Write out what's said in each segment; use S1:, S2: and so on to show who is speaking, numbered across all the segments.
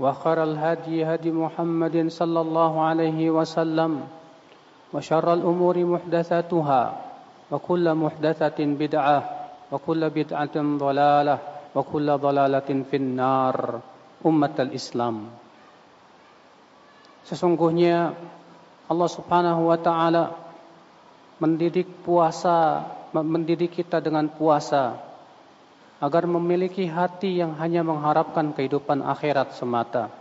S1: وخر الهدي هدي محمد صلى الله عليه وسلم وشر الأمور محدثاتها وكل محدثة بدعة وكل بدعة ضلالة وكل ضلالة في النار أمة الإسلام Sesungguhnya Allah Subhanahu wa taala mendidik puasa mendidik kita dengan puasa agar memiliki hati yang hanya mengharapkan kehidupan akhirat semata.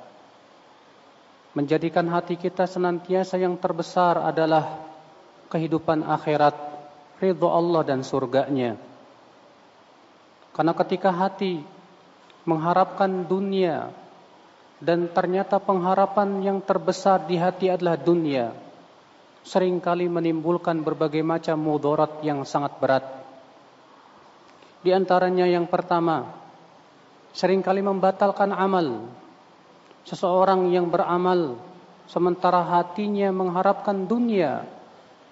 S1: Menjadikan hati kita senantiasa yang terbesar adalah kehidupan akhirat, ridho Allah dan surganya. Karena ketika hati mengharapkan dunia dan ternyata pengharapan yang terbesar di hati adalah dunia, sering kali menimbulkan berbagai macam mudarat yang sangat berat. Di antaranya yang pertama, sering kali membatalkan amal. Seseorang yang beramal sementara hatinya mengharapkan dunia,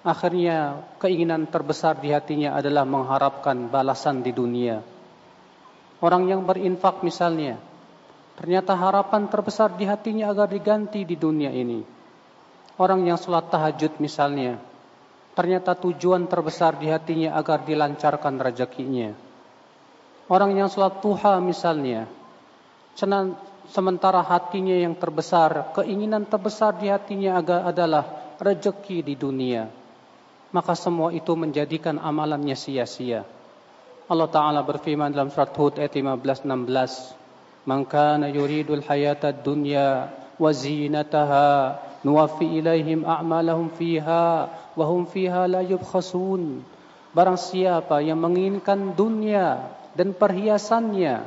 S1: akhirnya keinginan terbesar di hatinya adalah mengharapkan balasan di dunia. Orang yang berinfak misalnya, ternyata harapan terbesar di hatinya agar diganti di dunia ini. Orang yang sholat tahajud misalnya, ternyata tujuan terbesar di hatinya agar dilancarkan rezekinya. Orang yang sholat duha misalnya, sementara hatinya yang terbesar, keinginan terbesar di hatinya adalah rezeki di dunia. Maka semua itu menjadikan amalannya sia-sia. Allah Ta'ala berfirman dalam surat Hud ayat 15-16. Man kana yuridul hayata dunya wa zinataha nuwaffi ilaihim a'malahum fiha wa hum fiha la yubkhasun. Barang siapa yang menginginkan dunia dan perhiasannya,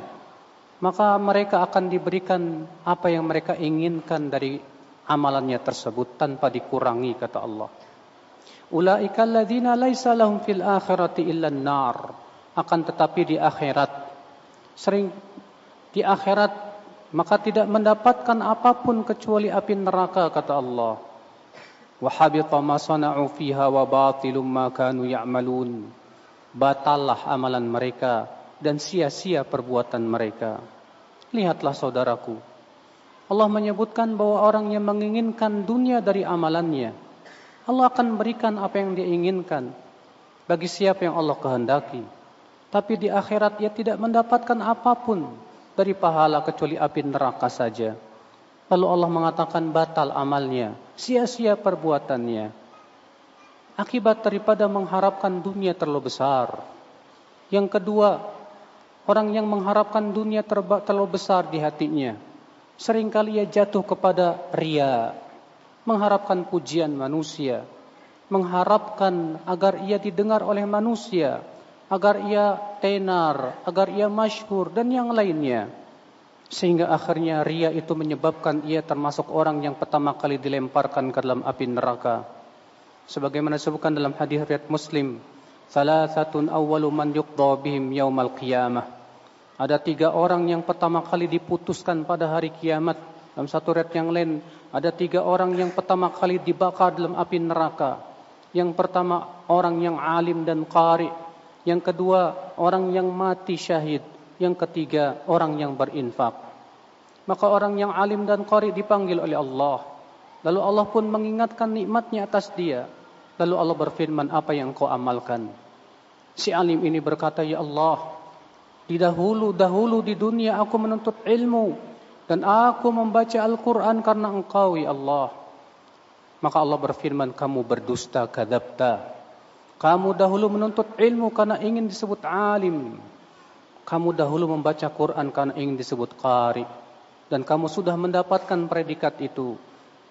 S1: maka mereka akan diberikan apa yang mereka inginkan dari amalannya tersebut tanpa dikurangi kata Allah. Ulaika alladzina laisa lahum fil akhirati illa nar. Akan tetapi di akhirat sering di akhirat maka tidak mendapatkan apa pun kecuali api neraka kata Allah. Wa habita ma sana'u fiha wa batilum ma kanu ya'malun. Batallah amalan mereka dan sia-sia perbuatan mereka. Lihatlah saudaraku. Allah menyebutkan bahwa orang yang menginginkan dunia dari amalannya, Allah akan berikan apa yang dia inginkan bagi siapa yang Allah kehendaki. Tapi di akhirat ia tidak mendapatkan apa pun dari pahala kecuali api neraka saja. Lalu Allah mengatakan batal amalnya, sia-sia perbuatannya. Akibat daripada mengharapkan dunia terlalu besar. Yang kedua, orang yang mengharapkan dunia terlalu besar di hatinya. Seringkali ia jatuh kepada ria, mengharapkan pujian manusia, mengharapkan agar ia didengar oleh manusia, agar ia tenar, agar ia masyhur dan yang lainnya. Sehingga akhirnya ria itu menyebabkan ia termasuk orang yang pertama kali dilemparkan ke dalam api neraka. Sebagaimana disebutkan dalam hadis riwayat Muslim, "Salasatun awwalu man yuqda bihim yaumal qiyamah." Ada tiga orang yang pertama kali diputuskan pada hari kiamat. Dalam satu riwayat yang lain, ada tiga orang yang pertama kali dibakar dalam api neraka. Yang pertama, orang yang alim dan qari. Yang kedua, orang yang mati syahid. Yang ketiga, orang yang berinfak. Maka orang yang alim dan qari dipanggil oleh Allah. Lalu Allah pun mengingatkan nikmatnya atas dia. Lalu Allah berfirman, apa yang kau amalkan? Si alim ini berkata, Ya Allah, di dahulu-dahulu di dunia aku menuntut ilmu. Dan aku membaca Al-Quran karena engkau ya Allah. Maka Allah berfirman, kamu berdusta kadabta. Kamu dahulu menuntut ilmu karena ingin disebut alim. Kamu dahulu membaca Quran karena ingin disebut qari. Dan kamu sudah mendapatkan predikat itu.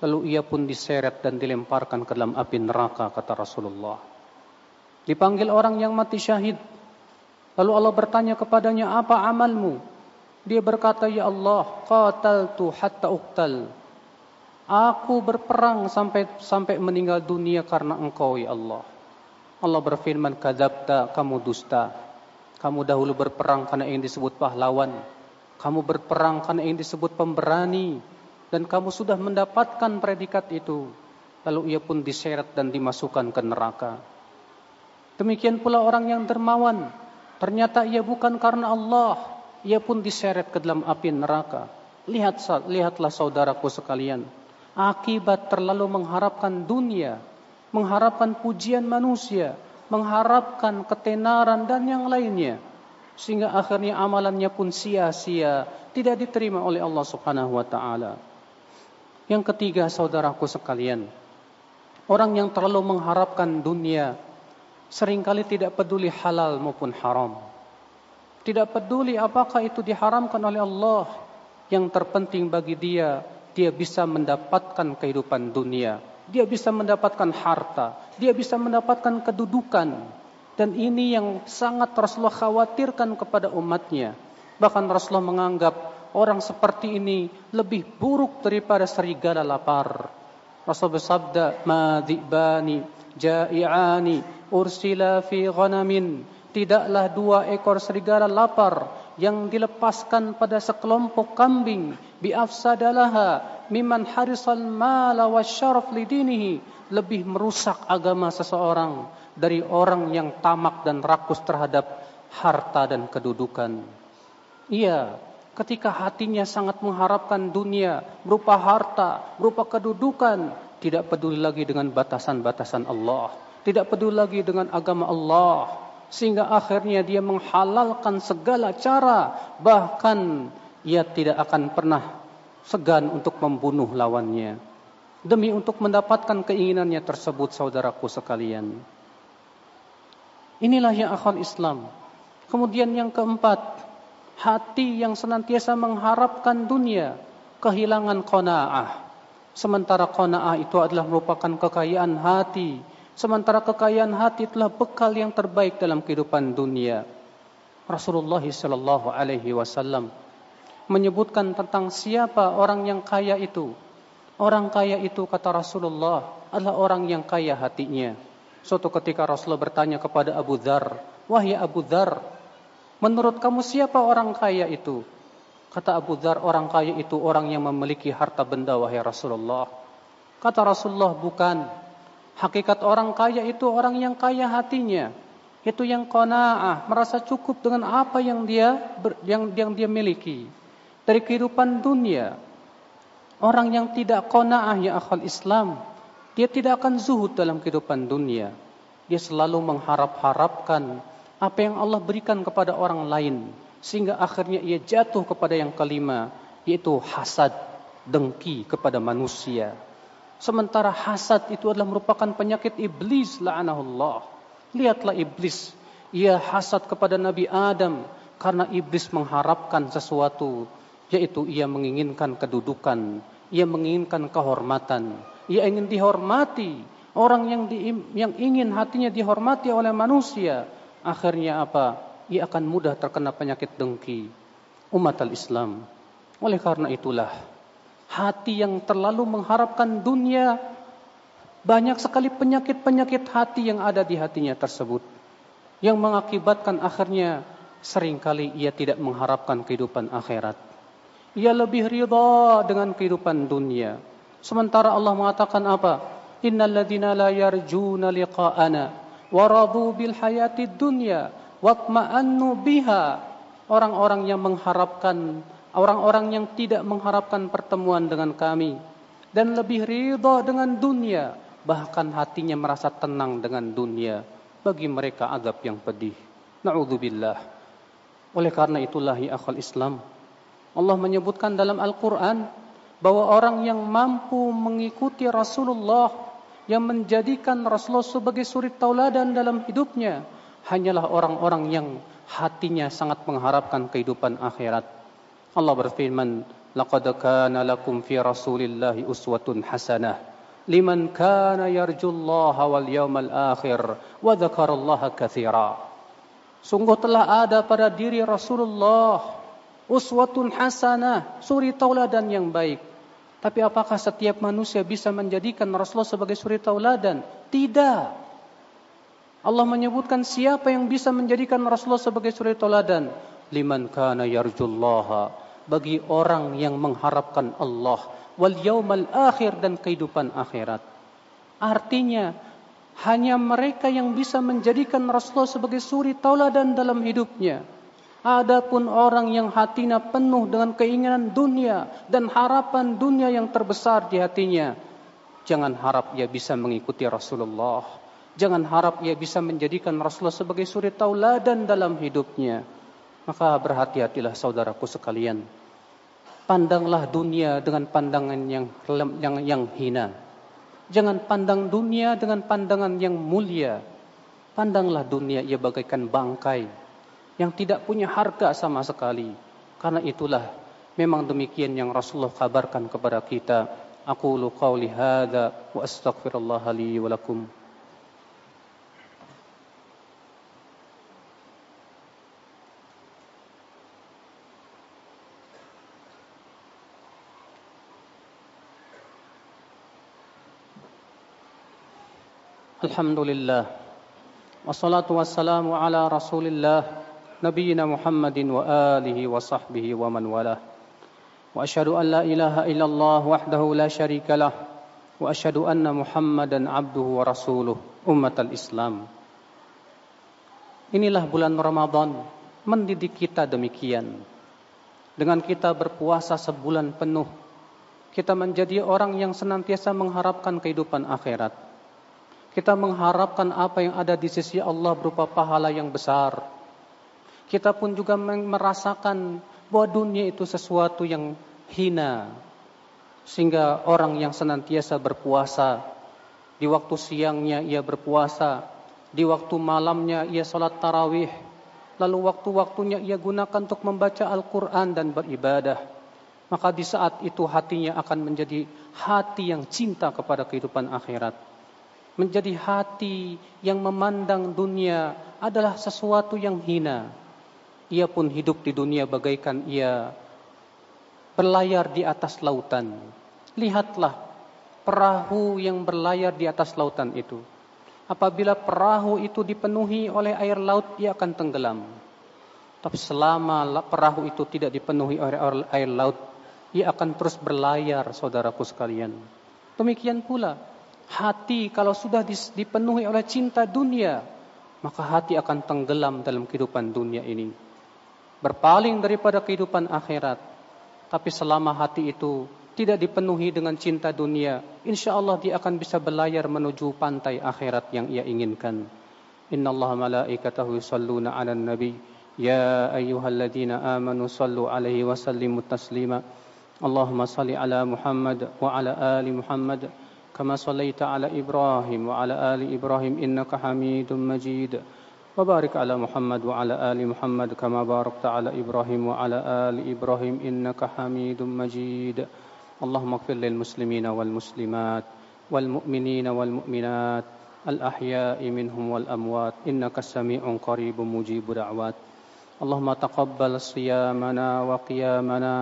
S1: Lalu ia pun diseret dan dilemparkan ke dalam api neraka, kata Rasulullah. Dipanggil orang yang mati syahid. Lalu Allah bertanya kepadanya, apa amalmu? Dia berkata, Ya Allah, qataltu hatta uqtal. Aku berperang sampai sampai meninggal dunia karena engkau, Ya Allah. Allah berfirman, Kadabta, kamu dusta. Kamu dahulu berperang karena ingin disebut pahlawan. Kamu berperang karena ingin disebut pemberani. Dan kamu sudah mendapatkan predikat itu. Lalu ia pun diseret dan dimasukkan ke neraka. Demikian pula orang yang dermawan. Ternyata ia bukan karena Allah ia pun diseret ke dalam api neraka. Lihat, lihatlah saudaraku sekalian, akibat terlalu mengharapkan dunia, mengharapkan pujian manusia, mengharapkan ketenaran dan yang lainnya, sehingga akhirnya amalannya pun sia-sia, tidak diterima oleh Allah Subhanahu wa taala. Yang ketiga, saudaraku sekalian, orang yang terlalu mengharapkan dunia sering kali tidak peduli halal maupun haram. Tidak peduli apakah itu diharamkan oleh Allah. Yang terpenting bagi dia, dia bisa mendapatkan kehidupan dunia. Dia bisa mendapatkan harta. Dia bisa mendapatkan kedudukan. Dan ini yang sangat Rasulullah khawatirkan kepada umatnya. Bahkan Rasulullah menganggap orang seperti ini lebih buruk daripada serigala lapar. Rasul bersabda, "Ma ja'i'ani ursila fi ghanamin." tidaklah dua ekor serigala lapar yang dilepaskan pada sekelompok kambing bi afsadalaha mimman harisal mala wasyaraf lidinihi lebih merusak agama seseorang dari orang yang tamak dan rakus terhadap harta dan kedudukan. Iya, ketika hatinya sangat mengharapkan dunia berupa harta, berupa kedudukan, tidak peduli lagi dengan batasan-batasan Allah, tidak peduli lagi dengan agama Allah, sehingga akhirnya dia menghalalkan segala cara bahkan ia tidak akan pernah segan untuk membunuh lawannya. Demi untuk mendapatkan keinginannya tersebut saudaraku sekalian. Inilah yang akal Islam. Kemudian yang keempat hati yang senantiasa mengharapkan dunia kehilangan qanaah. Sementara qanaah itu adalah merupakan kekayaan hati Sementara kekayaan hati telah bekal yang terbaik dalam kehidupan dunia. Rasulullah sallallahu alaihi wasallam menyebutkan tentang siapa orang yang kaya itu. Orang kaya itu kata Rasulullah adalah orang yang kaya hatinya. Suatu ketika Rasulullah bertanya kepada Abu Dhar, Wahai Abu Dhar, menurut kamu siapa orang kaya itu? Kata Abu Dhar, orang kaya itu orang yang memiliki harta benda, wahai Rasulullah. Kata Rasulullah, bukan. Hakikat orang kaya itu orang yang kaya hatinya. Itu yang qanaah, merasa cukup dengan apa yang dia yang yang dia miliki. Dari kehidupan dunia. Orang yang tidak qanaah ya akhal Islam, dia tidak akan zuhud dalam kehidupan dunia. Dia selalu mengharap-harapkan apa yang Allah berikan kepada orang lain sehingga akhirnya ia jatuh kepada yang kelima yaitu hasad, dengki kepada manusia. Sementara hasad itu adalah merupakan penyakit iblis la'anahullah. Lihatlah iblis. Ia hasad kepada Nabi Adam karena iblis mengharapkan sesuatu yaitu ia menginginkan kedudukan, ia menginginkan kehormatan, ia ingin dihormati. Orang yang di, yang ingin hatinya dihormati oleh manusia, akhirnya apa? Ia akan mudah terkena penyakit dengki. Umat al-Islam. Oleh karena itulah hati yang terlalu mengharapkan dunia, banyak sekali penyakit-penyakit hati yang ada di hatinya tersebut. Yang mengakibatkan akhirnya sering kali ia tidak mengharapkan kehidupan akhirat. Ia lebih ridha dengan kehidupan dunia. Sementara Allah mengatakan apa? Innal ladzina la yarjuna liqa'ana wa radu bil hayati dunya watma'annu biha. Orang-orang yang mengharapkan orang-orang yang tidak mengharapkan pertemuan dengan kami dan lebih ridha dengan dunia bahkan hatinya merasa tenang dengan dunia bagi mereka azab yang pedih naudzubillah oleh karena itulah ya akhal Islam Allah menyebutkan dalam Al-Quran bahwa orang yang mampu mengikuti Rasulullah yang menjadikan Rasulullah sebagai suri tauladan dalam hidupnya hanyalah orang-orang yang hatinya sangat mengharapkan kehidupan akhirat. Allah berfirman, "Laqad kana lakum fi Rasulillahi uswatun hasanah liman kana yarjullaha wal yawmal akhir wa dzakarallaha katsira." Sungguh telah ada pada diri Rasulullah uswatun hasanah, suri tauladan yang baik. Tapi apakah setiap manusia bisa menjadikan Rasulullah sebagai suri tauladan? Tidak. Allah menyebutkan siapa yang bisa menjadikan Rasulullah sebagai suri tauladan? Liman kana yarjullaha. Bagi orang yang mengharapkan Allah. Wal yaumal akhir dan kehidupan akhirat. Artinya, hanya mereka yang bisa menjadikan Rasulullah sebagai suri tauladan dalam hidupnya Adapun orang yang hatinya penuh dengan keinginan dunia dan harapan dunia yang terbesar di hatinya, jangan harap ia bisa mengikuti Rasulullah. Jangan harap ia bisa menjadikan Rasulullah sebagai suri tauladan dalam hidupnya. Maka berhati-hatilah saudaraku sekalian. Pandanglah dunia dengan pandangan yang yang yang hina. Jangan pandang dunia dengan pandangan yang mulia. Pandanglah dunia ia bagaikan bangkai yang tidak punya harga sama sekali. Karena itulah memang demikian yang Rasulullah kabarkan kepada kita. Aku lu hadza wa astaghfirullah li. الحمد لله والصلاة والسلام على رسول الله نبينا محمد وآله وصحبه ومن والاه وأشهد أن لا إله إلا الله وحده لا شريك له وأشهد أن محمدا عبده ورسوله أمة الإسلام Inilah bulan Ramadan mendidik kita demikian. Dengan kita berpuasa sebulan penuh, kita menjadi orang yang senantiasa mengharapkan kehidupan akhirat. Kita mengharapkan apa yang ada di sisi Allah berupa pahala yang besar, kita pun juga merasakan bahwa dunia itu sesuatu yang hina. Sehingga orang yang senantiasa berpuasa, di waktu siangnya ia berpuasa, di waktu malamnya ia salat tarawih, lalu waktu-waktunya ia gunakan untuk membaca Al-Quran dan beribadah. Maka di saat itu hatinya akan menjadi hati yang cinta kepada kehidupan akhirat. Menjadi hati yang memandang dunia adalah sesuatu yang hina ia pun hidup di dunia bagaikan ia berlayar di atas lautan. Lihatlah perahu yang berlayar di atas lautan itu. Apabila perahu itu dipenuhi oleh air laut, ia akan tenggelam. Tapi selama perahu itu tidak dipenuhi oleh air laut, ia akan terus berlayar, saudaraku sekalian. Demikian pula, hati kalau sudah dipenuhi oleh cinta dunia, maka hati akan tenggelam dalam kehidupan dunia ini berpaling daripada kehidupan akhirat. Tapi selama hati itu tidak dipenuhi dengan cinta dunia, insya Allah dia akan bisa berlayar menuju pantai akhirat yang ia inginkan. Inna Allah malaikatahu yusalluna ala nabi. Ya ayyuhalladzina amanu sallu alaihi wa sallimu taslima. Allahumma salli ala Muhammad wa ala ali Muhammad. Sallaita ala Ibrahim wa ala ali Ibrahim innaka hamidun majid. وبارك على محمد وعلى آل محمد كما باركت على إبراهيم وعلى آل إبراهيم إنك حميد مجيد. اللهم اغفر للمسلمين والمسلمات والمؤمنين والمؤمنات الأحياء منهم والأموات إنك سميع قريب مجيب دعوات. اللهم تقبل صيامنا وقيامنا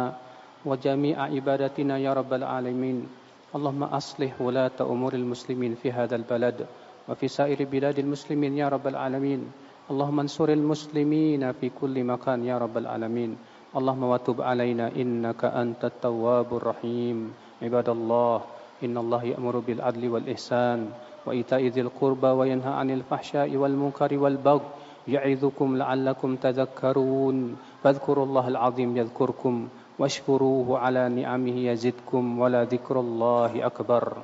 S1: وجميع عبادتنا يا رب العالمين. اللهم أصلح ولاة أمور المسلمين في هذا البلد وفي سائر بلاد المسلمين يا رب العالمين. اللهم انصر المسلمين في كل مكان يا رب العالمين. اللهم وتب علينا إنك أنت التواب الرحيم. عباد الله إن الله يأمر بالعدل والإحسان وإيتاء ذي القربى وينهى عن الفحشاء والمنكر والبغي يعظكم لعلكم تذكرون. فاذكروا الله العظيم يذكركم. واشكروه على نعمه يزدكم ولذكر الله أكبر.